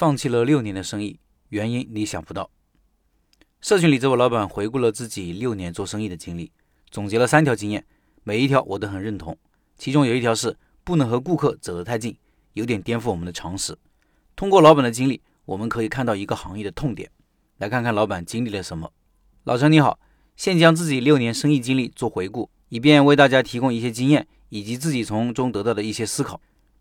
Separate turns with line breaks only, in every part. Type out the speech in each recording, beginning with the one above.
放弃了六年的生意，原因你想不到。社群里这位老板回顾了自己六年做生意的经历，总结了三条经验，每一条我都很认同。其中有一条是不能和顾客走得太近，有点颠覆我们的常识。通过老板的经历，我们可以看到一个行业的痛点。来看看老板经历了什么。老陈你好，现将自己六年生意经历做回顾，以便为大家提供一些经验以及自己从中得到的一些思考。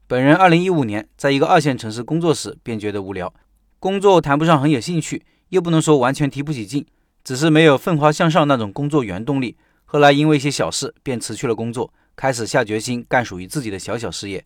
本人二零一五年在一个二线城市工作时便觉得无聊，工作谈不上很有兴趣。又不能说完全提不起劲，只是没有奋发向上那种工作原动力。后来因为一些小事，便辞去了工作，开始下决心干属于自己的小小事业。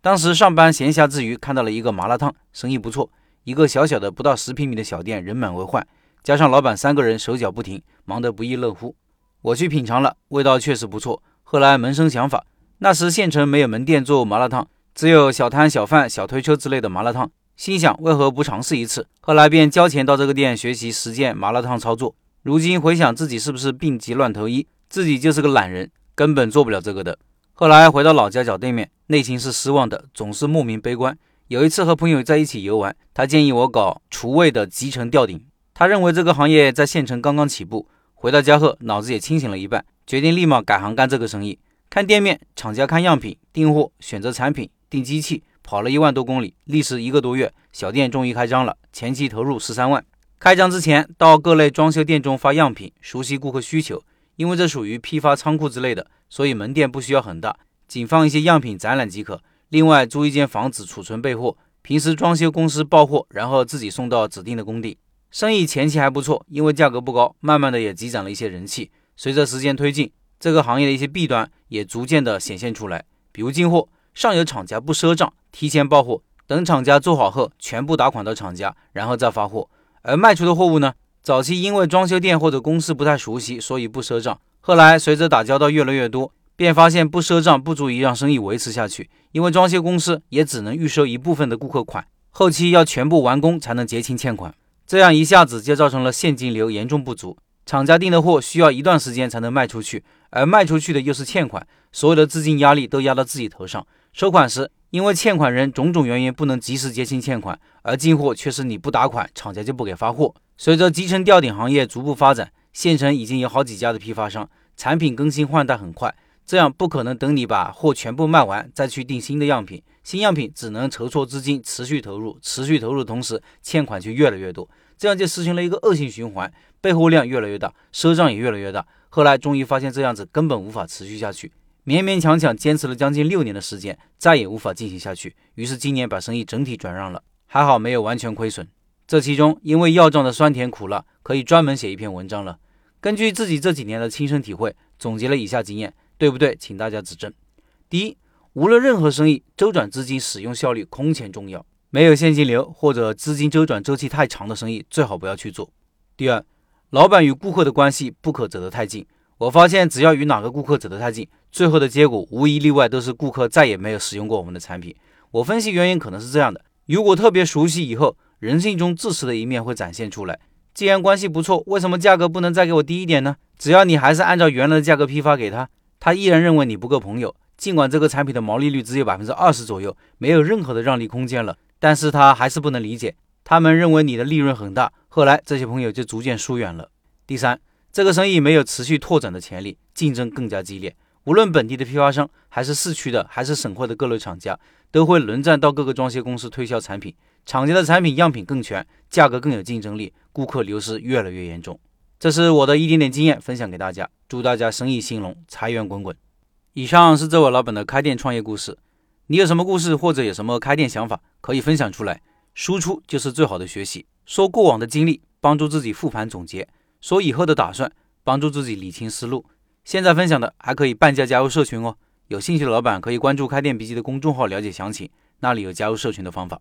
当时上班闲暇之余，看到了一个麻辣烫，生意不错，一个小小的不到十平米的小店，人满为患，加上老板三个人手脚不停，忙得不亦乐乎。我去品尝了，味道确实不错。后来萌生想法，那时县城没有门店做麻辣烫，只有小摊小贩、小推车之类的麻辣烫。心想为何不尝试一次？后来便交钱到这个店学习实践麻辣烫操作。如今回想自己是不是病急乱投医，自己就是个懒人，根本做不了这个的。后来回到老家找店面，内心是失望的，总是莫名悲观。有一次和朋友在一起游玩，他建议我搞厨卫的集成吊顶，他认为这个行业在县城刚刚起步。回到家后，脑子也清醒了一半，决定立马改行干这个生意。看店面，厂家看样品，订货，选择产品，订机器。跑了一万多公里，历时一个多月，小店终于开张了。前期投入十三万。开张之前，到各类装修店中发样品，熟悉顾客需求。因为这属于批发仓库之类的，所以门店不需要很大，仅放一些样品展览即可。另外租一间房子储存备货，平时装修公司报货，然后自己送到指定的工地。生意前期还不错，因为价格不高，慢慢的也积攒了一些人气。随着时间推进，这个行业的一些弊端也逐渐的显现出来，比如进货。上游厂家不赊账，提前报货，等厂家做好后全部打款到厂家，然后再发货。而卖出的货物呢，早期因为装修店或者公司不太熟悉，所以不赊账。后来随着打交道越来越多，便发现不赊账不足以让生意维持下去，因为装修公司也只能预收一部分的顾客款，后期要全部完工才能结清欠款。这样一下子就造成了现金流严重不足，厂家订的货需要一段时间才能卖出去，而卖出去的又是欠款，所有的资金压力都压到自己头上。收款时，因为欠款人种种原因不能及时结清欠款，而进货却是你不打款，厂家就不给发货。随着集成吊顶行业逐步发展，县城已经有好几家的批发商，产品更新换代很快，这样不可能等你把货全部卖完再去订新的样品，新样品只能筹措资金，持续投入，持续投入的同时，欠款就越来越多，这样就实行了一个恶性循环，备货量越来越大，赊账也越来越大。后来终于发现这样子根本无法持续下去。勉勉强强坚持了将近六年的时间，再也无法进行下去。于是今年把生意整体转让了，还好没有完全亏损。这其中因为要账的酸甜苦辣，可以专门写一篇文章了。根据自己这几年的亲身体会，总结了以下经验，对不对？请大家指正。第一，无论任何生意，周转资金使用效率空前重要。没有现金流或者资金周转周期太长的生意，最好不要去做。第二，老板与顾客的关系不可走得太近。我发现，只要与哪个顾客走得太近，最后的结果无一例外都是顾客再也没有使用过我们的产品。我分析原因可能是这样的：如果特别熟悉以后，人性中自私的一面会展现出来。既然关系不错，为什么价格不能再给我低一点呢？只要你还是按照原来的价格批发给他，他依然认为你不够朋友。尽管这个产品的毛利率只有百分之二十左右，没有任何的让利空间了，但是他还是不能理解。他们认为你的利润很大，后来这些朋友就逐渐疏远了。第三。这个生意没有持续拓展的潜力，竞争更加激烈。无论本地的批发商，还是市区的，还是省会的各类厂家，都会轮战到各个装修公司推销产品。厂家的产品样品更全，价格更有竞争力，顾客流失越来越严重。这是我的一点点经验分享给大家，祝大家生意兴隆，财源滚滚。以上是这位老板的开店创业故事。你有什么故事或者有什么开店想法，可以分享出来。输出就是最好的学习，说过往的经历，帮助自己复盘总结。说以后的打算，帮助自己理清思路。现在分享的还可以半价加入社群哦，有兴趣的老板可以关注开店笔记的公众号了解详情，那里有加入社群的方法。